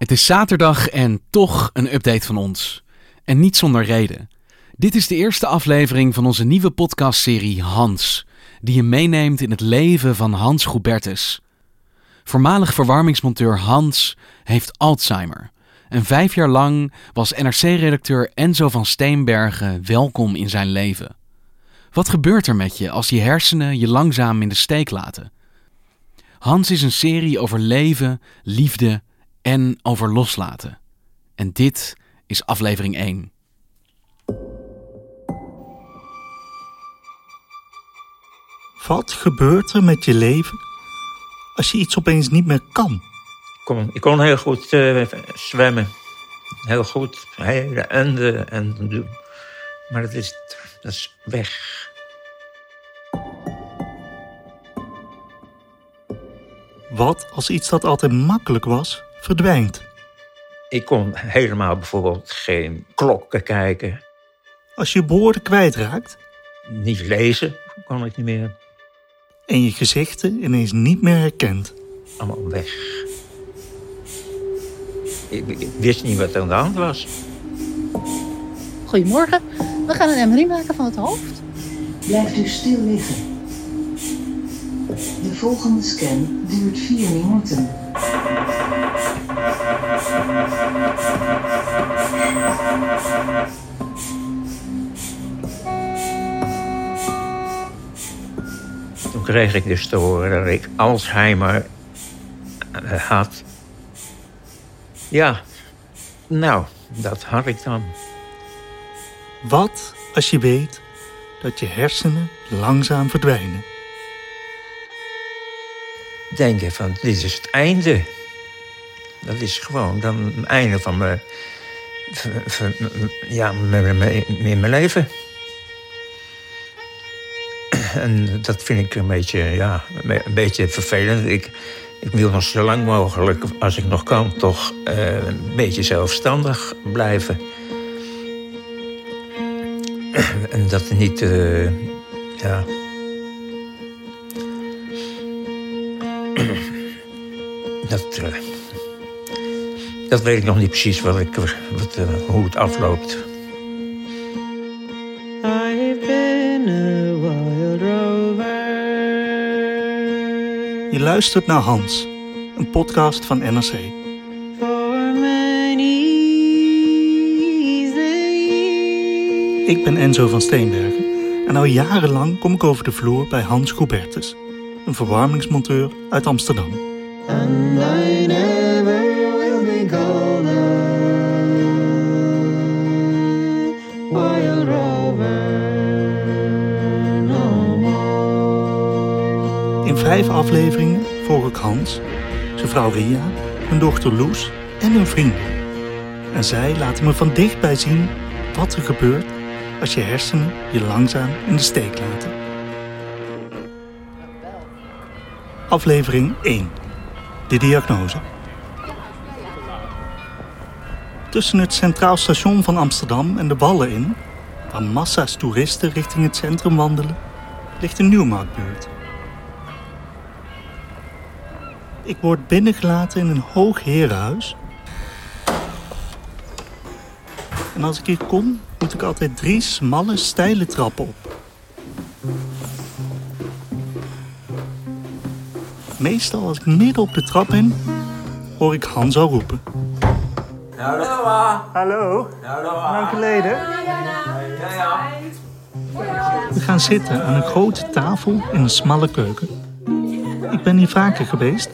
Het is zaterdag en toch een update van ons. En niet zonder reden. Dit is de eerste aflevering van onze nieuwe podcastserie Hans, die je meeneemt in het leven van Hans Goubertus. Voormalig verwarmingsmonteur Hans heeft Alzheimer. En vijf jaar lang was NRC-redacteur Enzo van Steenbergen welkom in zijn leven. Wat gebeurt er met je als je hersenen je langzaam in de steek laten? Hans is een serie over leven, liefde en over loslaten. En dit is aflevering 1. Wat gebeurt er met je leven als je iets opeens niet meer kan? Ik kon, ik kon heel goed uh, zwemmen. Heel goed. Hele enden en doen. Maar dat is, dat is weg. Wat als iets dat altijd makkelijk was, verdwijnt? Ik kon helemaal bijvoorbeeld geen klokken kijken. Als je woorden kwijtraakt? Niet lezen kon ik niet meer. En je gezichten ineens niet meer herkent? Allemaal weg. Ik, ik wist niet wat er aan de hand was. Goedemorgen, we gaan een MRI maken van het hoofd. Blijft u stil liggen. De volgende scan duurt 4 minuten. Toen kreeg ik dus te horen dat ik Alzheimer uh, had. Ja, nou, dat had ik dan. Wat als je weet dat je hersenen langzaam verdwijnen? Denk je van, dit is het einde. Dat is gewoon dan het einde van mijn, ja, in mijn leven. En dat vind ik een beetje, ja, een beetje vervelend. Ik, ik wil nog zo lang mogelijk, als ik nog kan, toch uh, een beetje zelfstandig blijven. en dat niet, uh, ja. dat, uh, dat weet ik nog niet precies wat ik, wat, hoe het afloopt. Je luistert naar Hans, een podcast van NRC. Ik ben Enzo van Steenbergen en al jarenlang kom ik over de vloer bij Hans Goubertus, een verwarmingsmonteur uit Amsterdam. Vijf afleveringen volg ik Hans, zijn vrouw Ria, hun dochter Loes en hun vrienden. En zij laten me van dichtbij zien wat er gebeurt als je hersenen je langzaam in de steek laten. Aflevering 1. De diagnose. Tussen het Centraal Station van Amsterdam en de Wallen in, waar massa's toeristen richting het centrum wandelen, ligt een nieuwmarktbuurt. Ik word binnengelaten in een hoog herenhuis. En als ik hier kom, moet ik altijd drie smalle, steile trappen op. Meestal als ik midden op de trap ben, hoor ik Hans al roepen. Hallo. Hallo, lang geleden. Ja, ja. We gaan zitten aan een grote tafel in een smalle keuken. Ik ben hier vaker geweest,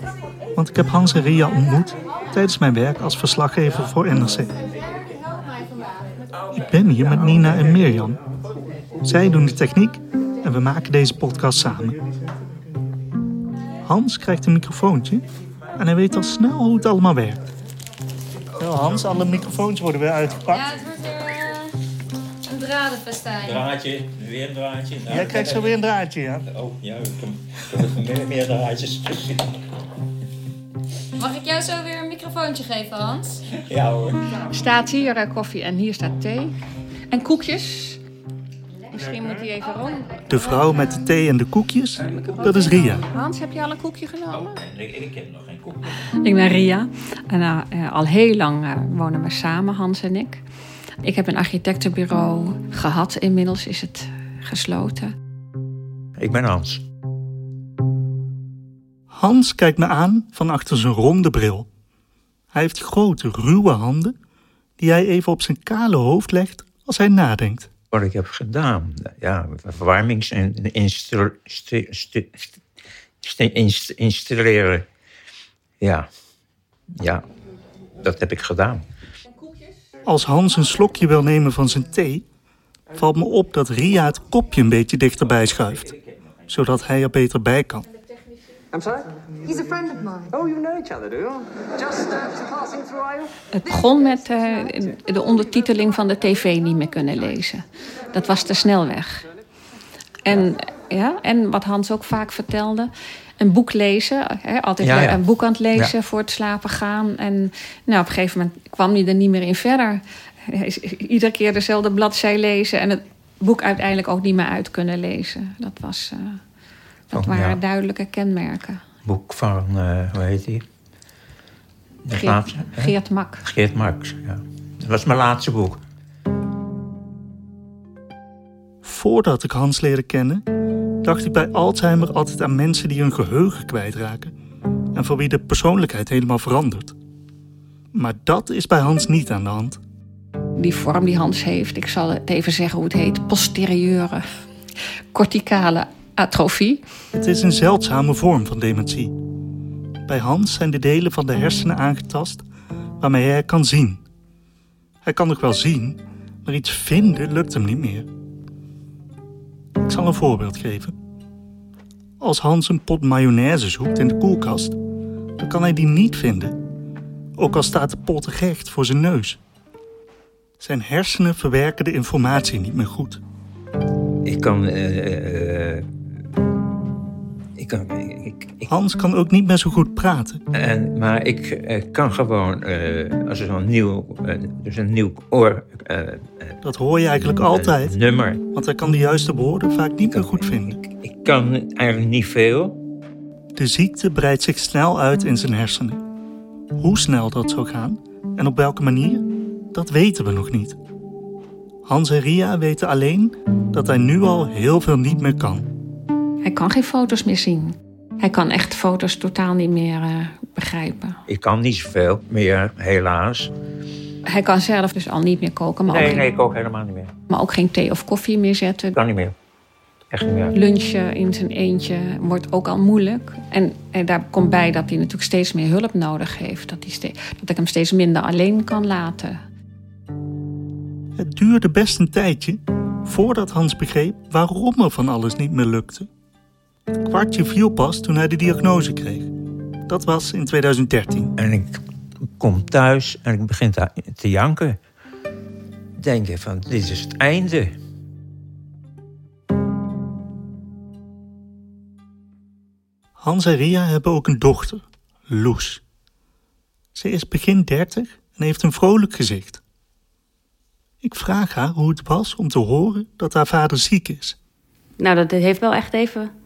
want ik heb Hans en Ria ontmoet tijdens mijn werk als verslaggever voor NRC. Ik ben hier met Nina en Mirjam. Zij doen de techniek en we maken deze podcast samen. Hans krijgt een microfoontje en hij weet al snel hoe het allemaal werkt. Wel Hans, alle microfoons worden weer uitgepakt. Ja, het wordt weer eh, een dradenfestijn. Draadje, weer een draadje. Nou, Jij krijgt zo weer een draadje, ja. Oh, ja, ik heb meer, meer draadjes. Mag ik jou zo weer een microfoontje geven, Hans? Ja hoor. Staat hier eh, koffie en hier staat thee. En koekjes. Misschien moet hij even rond. De vrouw met de thee en de koekjes, dat is Ria. Hans, heb je al een koekje genomen? Ik, ik heb nog geen koek. Ik ben Ria. En eh, eh, al heel lang eh, wonen we samen, Hans en ik. Ik heb een architectenbureau gehad. Inmiddels is het gesloten. Ik ben Hans. Hans kijkt me aan van achter zijn ronde bril. Hij heeft grote, ruwe handen die hij even op zijn kale hoofd legt als hij nadenkt. Wat ik heb gedaan, ja, verwarmings- en inst- installeren. Ja, ja, dat heb ik gedaan. Als Hans een slokje wil nemen van zijn thee, valt me op dat Ria het kopje een beetje dichterbij schuift, zodat hij er beter bij kan. I'm sorry? He's a friend of mine. Oh, you know each other, do you? Just uh, passing through, you? Het begon met eh, de ondertiteling van de tv niet meer kunnen lezen. Dat was te snel weg. En, ja, en wat Hans ook vaak vertelde, een boek lezen. Hè, altijd Ja, ja. een boek aan het lezen Ja. voor het slapen gaan. En nou, op een gegeven moment kwam hij er niet meer in verder. Hij is Iedere keer dezelfde bladzij lezen en het boek uiteindelijk ook niet meer uit kunnen lezen. Dat, was, eh, dat Oh, waren ja. duidelijke kenmerken. Boek van, eh, hoe heet die? De Geert, laatste? Geert Mak. Geert Marx, ja. Dat was mijn laatste boek. Voordat ik Hans leerde kennen, dacht ik bij Alzheimer altijd aan mensen die hun geheugen kwijtraken en voor wie de persoonlijkheid helemaal verandert. Maar dat is bij Hans niet aan de hand. die vorm die Hans heeft, ik zal het even zeggen hoe het heet, posterieure corticale atrofie. Het is een zeldzame vorm van dementie. Bij Hans zijn de delen van de hersenen aangetast waarmee hij kan zien. Hij kan nog wel zien, maar iets vinden lukt hem niet meer. Ik zal een voorbeeld geven. Als Hans een pot mayonaise zoekt in de koelkast, dan kan hij die niet vinden. Ook al staat de pot recht voor zijn neus. Zijn hersenen verwerken de informatie niet meer goed. Ik kan... eh, eh, ik kan... Ik, ik, Hans kan ook niet meer zo goed praten. en, maar ik eh, kan gewoon, eh, als er zo'n nieuw, eh, dus een nieuw oor, eh, eh, Dat hoor je eigenlijk altijd. nummer. Want hij kan de juiste woorden vaak niet meer goed vinden. Ik, ik kan eigenlijk niet veel. De ziekte breidt zich snel uit in zijn hersenen. Hoe snel dat zou gaan en op welke manier, dat weten we nog niet. Hans en Ria weten alleen dat hij nu al heel veel niet meer kan. Hij kan geen foto's meer zien. Hij kan echt foto's totaal niet meer eh, begrijpen. Ik kan niet zoveel meer, helaas. Hij kan zelf dus al niet meer koken, maar, ook, Nee, geen, nee, ik ook helemaal niet meer. maar ook geen thee of koffie meer zetten. Kan niet meer. Echt niet meer. Lunchen in zijn eentje wordt ook al moeilijk. En, en daar komt bij dat hij natuurlijk steeds meer hulp nodig heeft. Dat, hij ste- dat ik hem steeds minder alleen kan laten. Het duurde best een tijdje voordat Hans begreep waarom er van alles niet meer lukte. Kwartje viel pas toen hij de diagnose kreeg. Dat was in 2013. En ik kom thuis en ik begin te, te janken. Denk je van, dit is het einde. Hans en Ria hebben ook een dochter, Loes. Ze is begin 30 en heeft een vrolijk gezicht. Ik vraag haar hoe het was om te horen dat haar vader ziek is. Nou, dat heeft wel echt even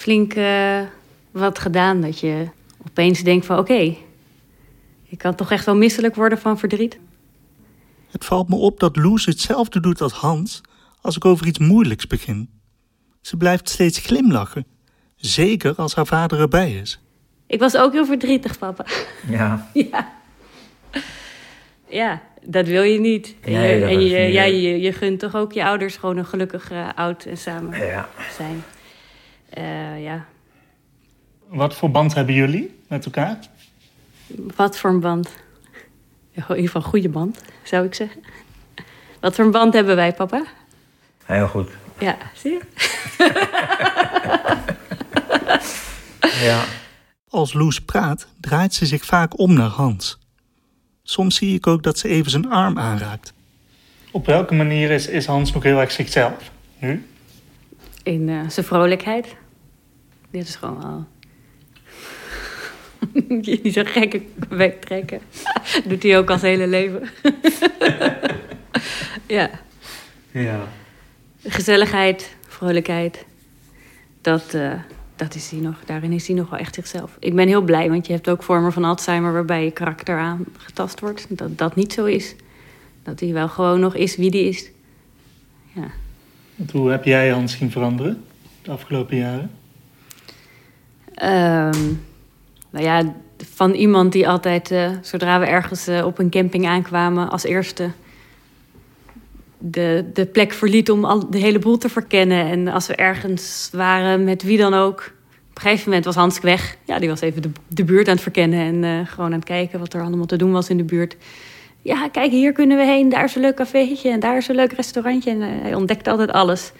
flink eh, wat gedaan. Dat je opeens denkt van oké, ik kan toch echt wel misselijk worden van verdriet. Het valt me op dat Loes hetzelfde doet als Hans als ik over iets moeilijks begin. Ze blijft steeds glimlachen, zeker als haar vader erbij is. Ik was ook heel verdrietig, papa. Ja. ja. Ja, dat wil je niet. En Nee, je, dat en is je, niet ja, leuk. je, je gunt toch ook je ouders gewoon een gelukkig eh, oud en samen Ja. zijn. Eh, ja, Wat voor band hebben jullie met elkaar? wat voor een band. Ja, in ieder geval een goede band, zou ik zeggen. Wat voor een band hebben wij, papa? Heel goed. Ja, zie je? Ja. Als Loes praat, draait ze zich vaak om naar Hans. Soms zie ik ook dat ze even zijn arm aanraakt. Op welke manier is, is Hans nog heel erg zichzelf? Nu? In eh, zijn vrolijkheid. Dit is gewoon wel... Je niet zo gekke bek trekken. Doet hij ook al zijn hele leven. ja. Ja. Gezelligheid, vrolijkheid. Dat, eh, dat is hij nog, daarin is hij nog wel echt zichzelf. Ik ben heel blij, want je hebt ook vormen van Alzheimer... waarbij je karakter aangetast wordt. Dat dat niet zo is. Dat hij wel gewoon nog is wie die is. Ja. Hoe heb jij Hans zien veranderen de afgelopen jaren? Ehm, nou ja, van iemand die altijd, eh, zodra we ergens eh, op een camping aankwamen, als eerste de, de plek verliet om al, de hele boel te verkennen. En als we ergens waren met wie dan ook. Op een gegeven moment was Hans weg. Ja, die was even de, de buurt aan het verkennen en eh, gewoon aan het kijken wat er allemaal te doen was in de buurt. Ja, kijk, hier kunnen we heen. Daar is een leuk cafeetje en daar is een leuk restaurantje. En hij ontdekte altijd alles.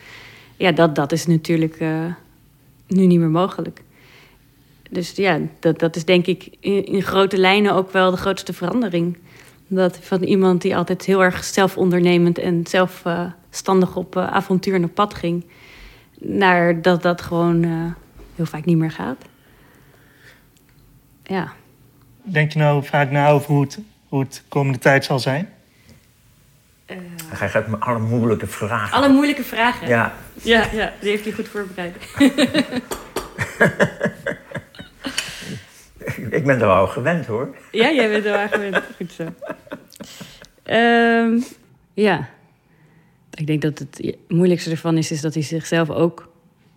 Ja, dat, dat is natuurlijk nu niet meer mogelijk. Dus ja, dat, dat is denk ik in, in grote lijnen ook wel de grootste verandering. Dat van iemand die altijd heel erg zelfondernemend en zelfstandig op eh, avontuur en op pad ging, naar dat dat gewoon eh, heel vaak niet meer gaat. Ja. Denk je nou vaak na over hoe het, hoe het komende tijd zal zijn? Hij gaat me alle moeilijke vragen. Alle moeilijke vragen. Ja. ja, ja, die heeft hij goed voorbereid. Ik ben er al gewend hoor. Ja, jij bent er wel gewend. Goed zo. Ehm, ja. Ik denk dat het moeilijkste ervan is, is dat hij zichzelf ook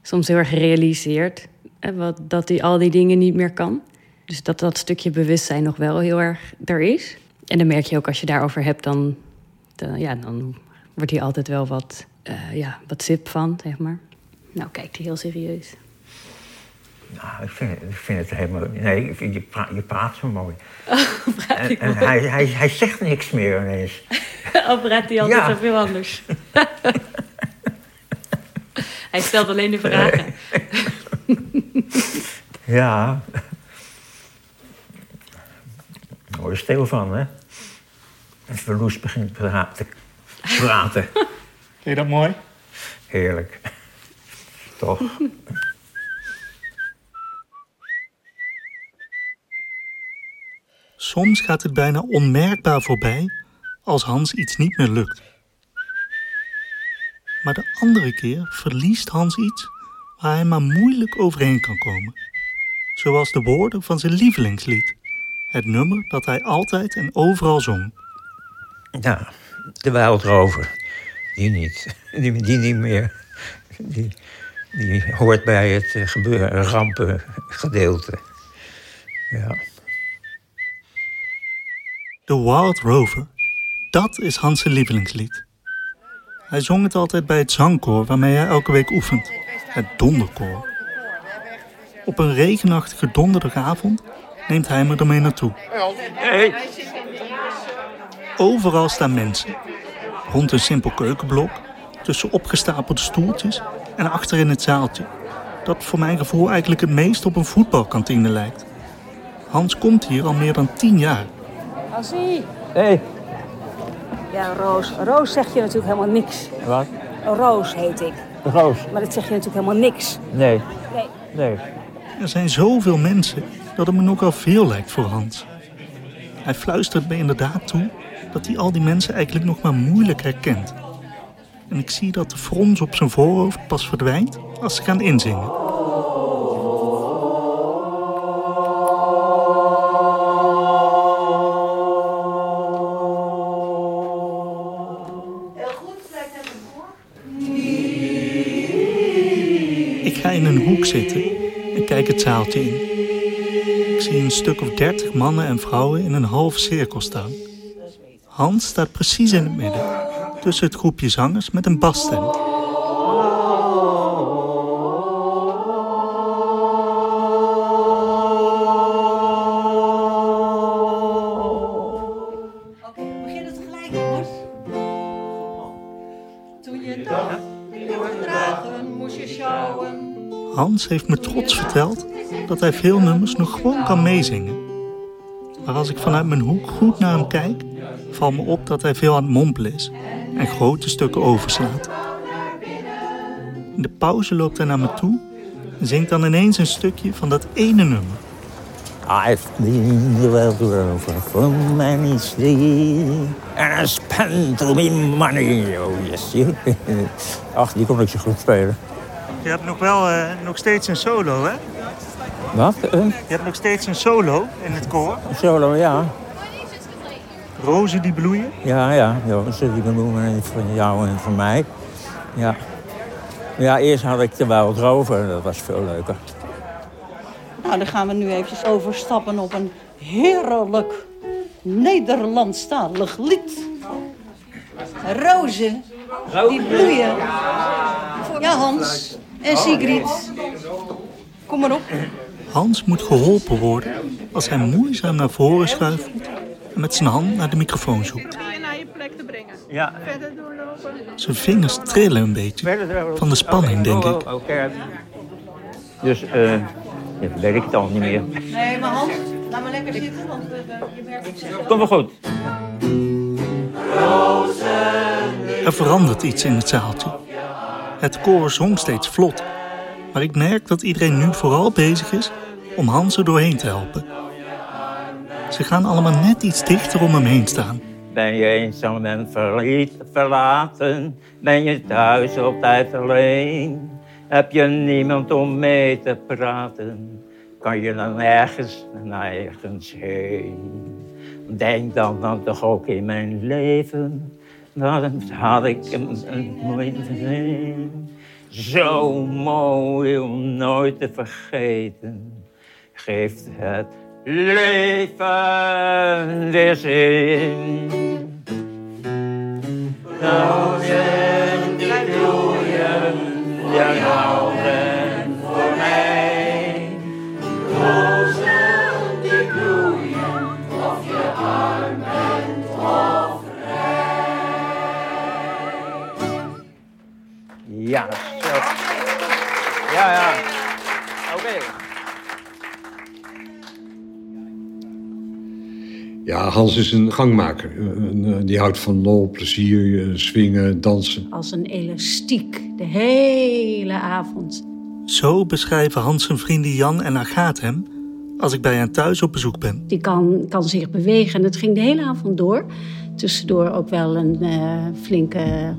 soms heel erg realiseert. hè, wat, dat hij al die dingen niet meer kan. Dus dat dat stukje bewustzijn nog wel heel erg er is. En dan merk je ook als je daarover hebt, dan, ja, dan wordt hij altijd wel wat, eh, ja, wat sip van, zeg maar. Nou, kijkt hij heel serieus. Nou, ik vind, het- ik vind het helemaal... Nee, ik vind, je, praat, je praat zo mooi. praat En, ik en mooi? hij, hij, hij zegt niks meer ineens. Of praat hij altijd Ja. zoveel anders? hij stelt alleen de vragen. Ja. Daar word je stil van, hè? En Verloes begint pra- te praten. Vind je dat mooi? Heerlijk. Toch? Soms gaat het bijna onmerkbaar voorbij als Hans iets niet meer lukt. Maar de andere keer verliest Hans iets waar hij maar moeilijk overheen kan komen. Zoals de woorden van zijn lievelingslied. Het nummer dat hij altijd en overal zong. Ja, de Wildrover. Die niet. Die, die niet meer. Die, die hoort bij het eh, gebeuren, rampengedeelte. Ja. The Wild Rover. Dat is Hans' lievelingslied. Hij zong het altijd bij het zangkoor waarmee hij elke week oefent. Het donderkoor. Op een regenachtige donderdagavond neemt hij me ermee naartoe. Overal staan mensen. Rond een simpel keukenblok, tussen opgestapelde stoeltjes en achter in het zaaltje. Dat voor mijn gevoel eigenlijk het meest op een voetbalkantine lijkt. Hans komt hier al meer dan tien jaar. Hansie. Hey. Ja, Roos. Roos zeg je natuurlijk helemaal niks. Wat? Roos heet ik. Roos? Maar dat zeg je natuurlijk helemaal niks. Nee. Nee. Nee. Er zijn zoveel mensen dat het me nogal veel lijkt voor Hans. Hij fluistert me inderdaad toe dat hij al die mensen eigenlijk nog maar moeilijk herkent. En ik zie dat de frons op zijn voorhoofd pas verdwijnt als ze gaan inzingen. Zitten en kijk het zaaltje in. Ik zie een stuk of dertig mannen en vrouwen in een half cirkel staan. Hans staat precies in het midden, tussen het groepje zangers met een basstem. Toen je dacht, die wordt dragen, moest je sjouwen. Hans heeft me trots verteld dat hij veel nummers nog gewoon kan meezingen. Maar als ik vanuit mijn hoek goed naar hem kijk, valt me op dat hij veel aan het mompelen is en grote stukken overslaat. In de pauze loopt hij naar me toe en zingt dan ineens een stukje van dat ene nummer. I've been the world over from many sea and I spent all my money. Oh yes, Ach, die kon ik zo goed spelen. Je hebt nog wel eh, nog steeds een solo, hè? Wat? Een Je hebt nog steeds een solo in het koor. solo, ja. Rozen die bloeien. Ja, ja. ja ze die benoemen van jou en van mij. Ja. Ja, eerst had ik de Wild Rover. Dat was veel leuker. Nou, dan gaan we nu eventjes overstappen op een heerlijk Nederlandstalig lied. Rozen, die bloeien. Ja, Hans en Sigrid. Kom maar op. Hans moet geholpen worden als hij moeizaam naar voren schuift en met zijn hand naar de microfoon zoekt. Ja. Zijn vingers trillen een beetje van de spanning, denk ik. Oh, Oké. Dus, eh, weet ik het al niet meer. Nee, maar Hans, laat maar lekker zitten, want we- je merkt het zelf. Komt wel goed. Er verandert iets in het zaaltje. Het koor zong steeds vlot, maar ik merk dat iedereen nu vooral bezig is om Hans er doorheen te helpen. Ze gaan allemaal net iets dichter om hem heen staan. Ben je eenzaam en verlaten? Ben je thuis altijd alleen? Heb je niemand om mee te praten? Kan je dan ergens nergens heen? Denk dan dan toch ook in mijn leven. Dan had ik een, een mooi. Zo mooi om nooit te vergeten. Geeft het leven weer zin. Rozen die bloeien, jij houden Ja. Ja, ja. Oké. Ja, Hans is een gangmaker. Een, Die houdt van lol, plezier, eh, swingen, dansen. Als een elastiek, de hele avond. Zo beschrijven Hans zijn vrienden Jan en Agaat hem als ik bij hen thuis op bezoek ben. Die kan, kan zich bewegen en dat ging de hele avond door. Tussendoor ook wel een eh, flinke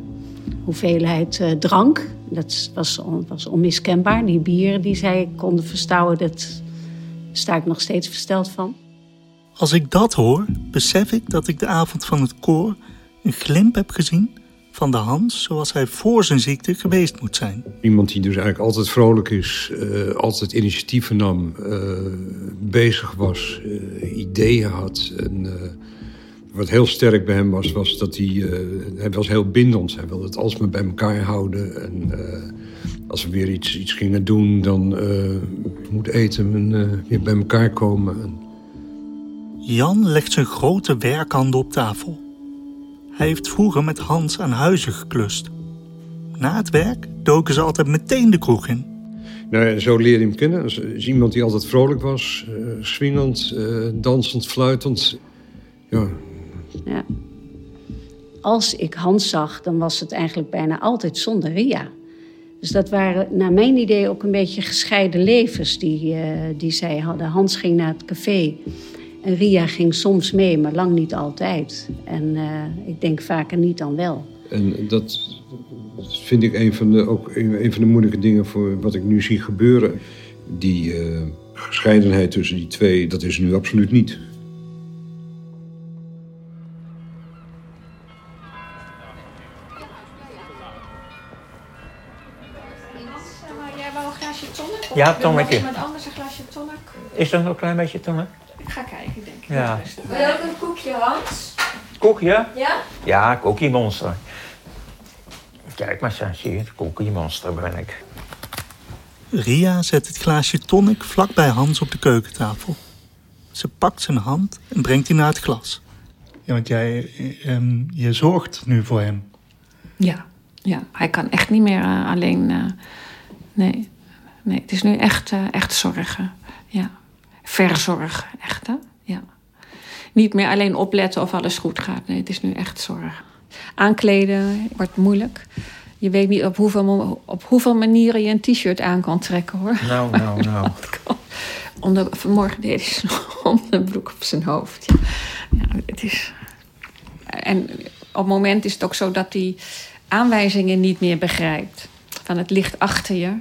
hoeveelheid eh, drank. Dat was, on- was onmiskenbaar. Die bieren die zij konden verstouwen, dat sta ik nog steeds versteld van. Als ik dat hoor, besef ik dat ik de avond van het koor een glimp heb gezien van de Hans zoals hij voor zijn ziekte geweest moet zijn. Iemand die dus eigenlijk altijd vrolijk is, eh, altijd initiatieven nam, eh, bezig was, eh, ideeën had. En, eh, wat heel sterk bij hem was, was dat hij... eh, hij was heel bindend. Hij wilde het alsmaar bij elkaar houden. En eh, als we weer iets, iets gingen doen, dan eh moet eten en weer bij elkaar komen. En Jan legt zijn grote werkhanden op tafel. Hij heeft vroeger met Hans aan huizen geklust. Na het werk doken ze altijd meteen de kroeg in. Nou, ja, zo leerde je hem kennen. Als, als iemand die altijd vrolijk was, eh swingend, dansend, fluitend. Ja, Ja. Als ik Hans zag, dan was het eigenlijk bijna altijd zonder Ria. Dus dat waren naar mijn idee ook een beetje gescheiden levens die, eh, die zij hadden. Hans ging naar het café en Ria ging soms mee, maar lang niet altijd. En eh, ik denk vaker niet dan wel. en dat vind ik een van de, ook een, van de moeilijke dingen voor wat ik nu zie gebeuren. Die eh, gescheidenheid tussen die twee, dat is nu absoluut niet. Wou een glaasje tonic? Of Ja, wil nog tonicje. Iemand anders een glaasje tonic? Is er nog een klein beetje tonic? Ik ga kijken, denk ik. Ja. Wil je ook een koekje, Hans? Koekje? Ja? Ja, Cookie Monster. Kijk maar, zo, zie je het? Cookie Monster ben ik. Ria zet het glaasje tonic vlak bij Hans op de keukentafel. Ze pakt zijn hand en brengt die naar het glas. Ja, want jij ehm, je zorgt nu voor hem. Ja, ja, hij kan echt niet meer eh, alleen. eh, nee, nee, het is nu echt, uh, echt zorgen. Ja. Verzorgen, echt hè? Ja. Niet meer alleen opletten of alles goed gaat. Nee, het is nu echt zorg. Aankleden wordt moeilijk. Je weet niet op hoeveel, op hoeveel manieren je een t-shirt aan kan trekken hoor. Nou, nou, nou. Onder, vanmorgen deed hij zijn onderbroek op zijn hoofd. Ja. ja, het is. En op het moment is het ook zo dat hij aanwijzingen niet meer begrijpt. Van het licht achter je.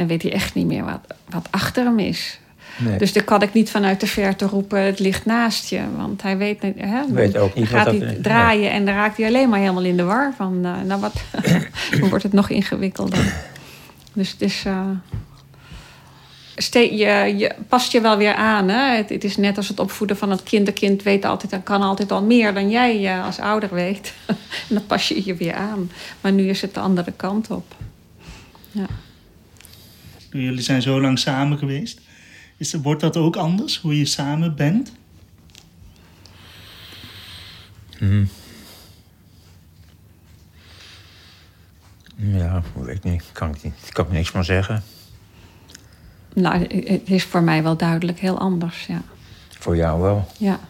Dan weet hij echt niet meer wat, wat achter hem is. Nee. Dus dan kan ik niet vanuit de verte roepen, het ligt naast je. Want hij weet, hè, weet ook niet gaat hij draaien en dan raakt hij alleen maar helemaal in de war. Van, uh, nou wat, dan wordt het nog ingewikkelder. Dus het is... Uh, je, je past je wel weer aan. Hè? Het, het, is net als het opvoeden van het kind. Een kind weet altijd en kan altijd al meer dan jij uh, als ouder weet. en dan pas je je weer aan. Maar nu is het de andere kant op. Ja. Jullie zijn zo lang samen geweest. Is, wordt dat ook anders, hoe je samen bent? Hmm. Ja, weet ik niet. Kan ik, niet. kan ik niks van zeggen. Nou, het is voor mij wel duidelijk heel anders, ja. Voor jou wel? Ja.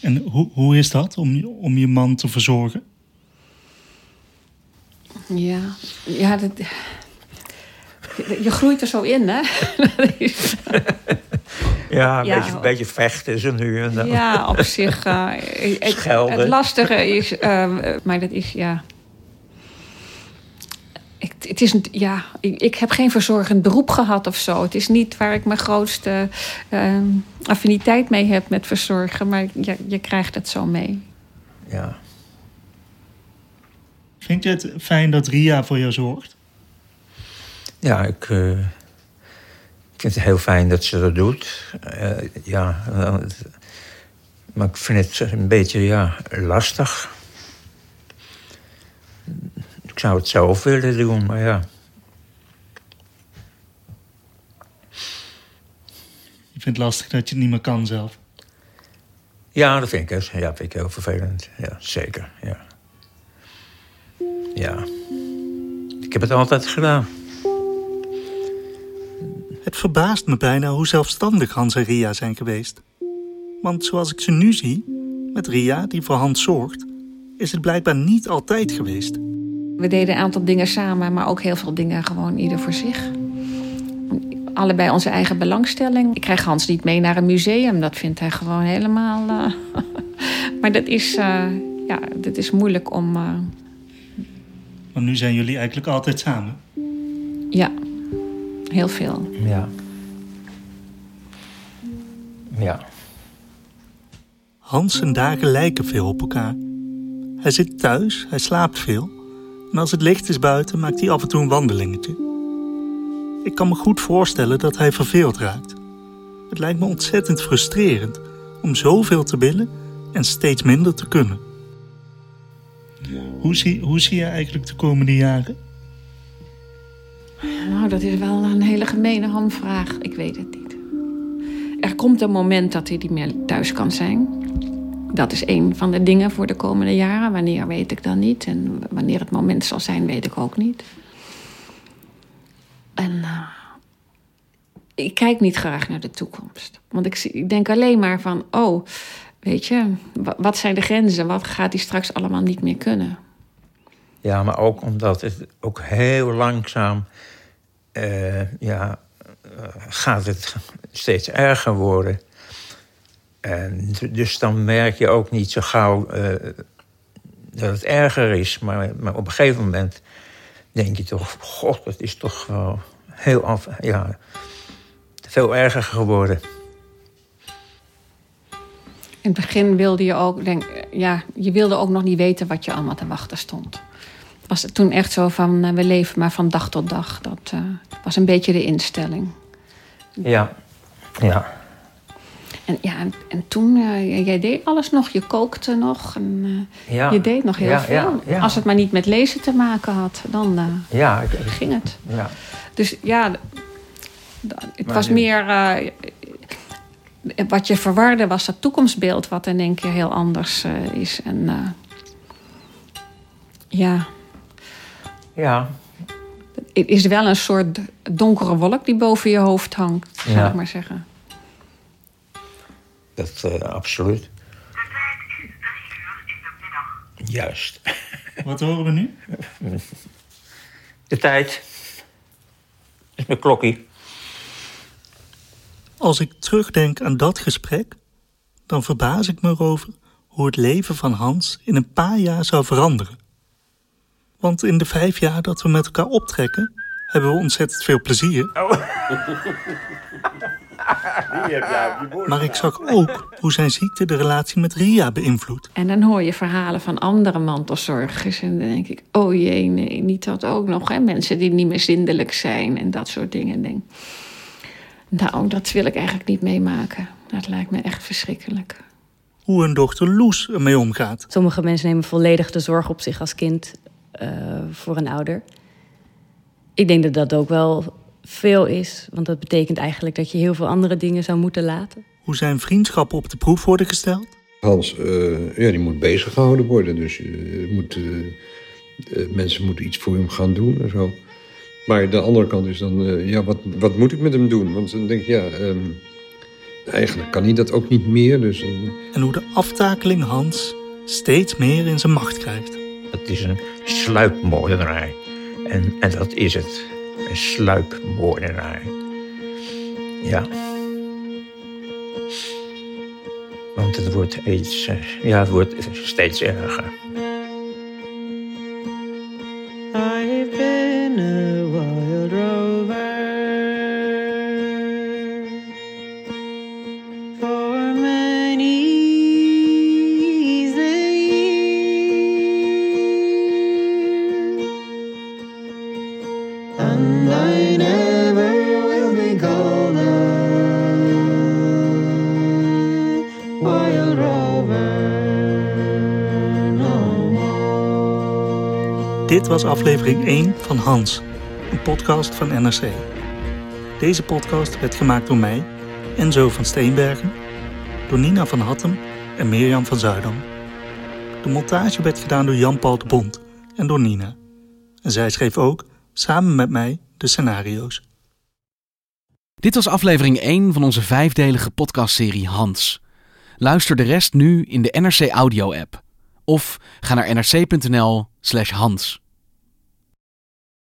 En hoe, hoe is dat om, om je man te verzorgen? Ja, ja dat, je groeit er zo in, hè? ja, een, Beetje, een beetje vechten ze nu en dan. Ja, op zich. Uh, het, het, lastige is, uh, maar dat is, ja. Ik, het is, ja, ik, ik, heb geen verzorgend beroep gehad of zo. Het is niet waar ik mijn grootste uh, affiniteit mee heb met verzorgen, maar je, je krijgt het zo mee. Ja. Vind je het fijn dat Ria voor jou zorgt? Ja, ik, uh, ik vind het heel fijn dat ze dat doet. Uh, ja, uh, maar ik vind het een beetje ja, lastig. Ik zou het zelf willen doen, maar ja. Je vindt het lastig dat je het niet meer kan zelf? Ja, dat vind ik, ja, vind ik heel vervelend. Ja, zeker, ja. Ja. Ik heb het altijd gedaan. Het verbaast me bijna hoe zelfstandig Hans en Ria zijn geweest. Want zoals ik ze nu zie, met Ria die voor Hans zorgt, is het blijkbaar niet altijd geweest. We deden een aantal dingen samen, maar ook heel veel dingen gewoon ieder voor zich. Allebei onze eigen belangstelling. Ik krijg Hans niet mee naar een museum, dat vindt hij gewoon helemaal. Uh... maar dat is, uh, ja, dat is moeilijk om. Uh... Want nu zijn jullie eigenlijk altijd samen? Ja, Heel veel. Ja. Ja. Hans en dagen lijken veel op elkaar. Hij zit thuis, hij slaapt veel. En als het licht is buiten, maakt hij af en toe een wandelingetje. Ik kan me goed voorstellen dat hij verveeld raakt. Het lijkt me ontzettend frustrerend om zoveel te willen en steeds minder te kunnen. Hoe zie, hoe zie je eigenlijk de komende jaren? Nou, dat is wel een hele gemene hamvraag. Ik weet het niet. Er komt een moment dat hij niet meer thuis kan zijn. Dat is een van de dingen voor de komende jaren. Wanneer weet ik dan niet. En wanneer het moment zal zijn, weet ik ook niet. En uh, ik kijk niet graag naar de toekomst. Want ik, ik denk alleen maar van, oh, weet je, wat zijn de grenzen? Wat gaat hij straks allemaal niet meer kunnen? Ja, maar ook omdat het ook heel langzaam uh, ja, uh, gaat het steeds erger worden. En dus dan merk je ook niet zo gauw uh, dat het erger is. Maar, maar, op een gegeven moment denk je toch... God, dat is toch wel heel af, ja, veel erger geworden. In het begin wilde je ook, denk, ja, je wilde ook nog niet weten wat je allemaal te wachten stond was het toen echt zo van, uh, we leven maar van dag tot dag. Dat uh, was een beetje de instelling. Ja, ja. En, ja, en, en toen, uh, jij deed alles nog, je kookte nog. En, ja. Je deed nog heel ja, veel. Ja, Als het maar niet met lezen te maken had, dan ja, ik, ging het. Ja. Dus ja, het maar was nu... meer... wat je verwarde was dat toekomstbeeld, wat in één keer heel anders is. En ja, Ja. Het is wel een soort donkere wolk die boven je hoofd hangt, zou Ja. ik maar zeggen. Dat eh, absoluut. Juist. Wat horen we nu? De tijd. Mijn klokkie. Als ik terugdenk aan dat gesprek, dan verbaas ik me erover hoe het leven van Hans in een paar jaar zou veranderen. Want in de vijf jaar dat we met elkaar optrekken, hebben we ontzettend veel plezier. Maar ik zag ook hoe zijn ziekte de relatie met Ria beïnvloedt. En dan hoor je verhalen van andere mantelzorgers. En dan denk ik, oh jee, nee, niet dat ook nog. Hè? Mensen die niet meer zindelijk zijn en dat soort dingen. Denk. Nou, dat wil ik eigenlijk niet meemaken. Dat lijkt me echt verschrikkelijk. Hoe hun dochter Loes ermee omgaat. Sommige mensen nemen volledig de zorg op zich als kind voor een ouder. Ik denk dat dat ook wel veel is, want dat betekent eigenlijk dat je heel veel andere dingen zou moeten laten. Hoe zijn vriendschappen op de proef worden gesteld. Hans, eh, ja, die moet bezig gehouden worden. Dus moet, eh, eh, mensen moeten iets voor hem gaan doen en zo. Maar de andere kant is dan, eh, ja, wat, wat moet ik met hem doen? Want dan denk ik, ja, ehm, eigenlijk kan hij dat ook niet meer. Dus, eh, En hoe de aftakeling Hans steeds meer in zijn macht krijgt. Het is een sluipmoordenaar. En, en dat is het. Een sluipmoordenaar. Ja. Want het wordt iets, eh, ja, het wordt steeds erger. Dit was aflevering 1 van Hans, een podcast van NRC. Deze podcast werd gemaakt door mij, Enzo van Steenbergen, door Nina van Hattem en Mirjam van Zuidam. De montage werd gedaan door Jan-Paul de Bond en door Nina. En zij schreef ook, samen met mij, de scenario's. Dit was aflevering 1 van onze vijfdelige podcastserie Hans. Luister de rest nu in de NRC Audio app. Of ga naar nrc.nl slash Hans.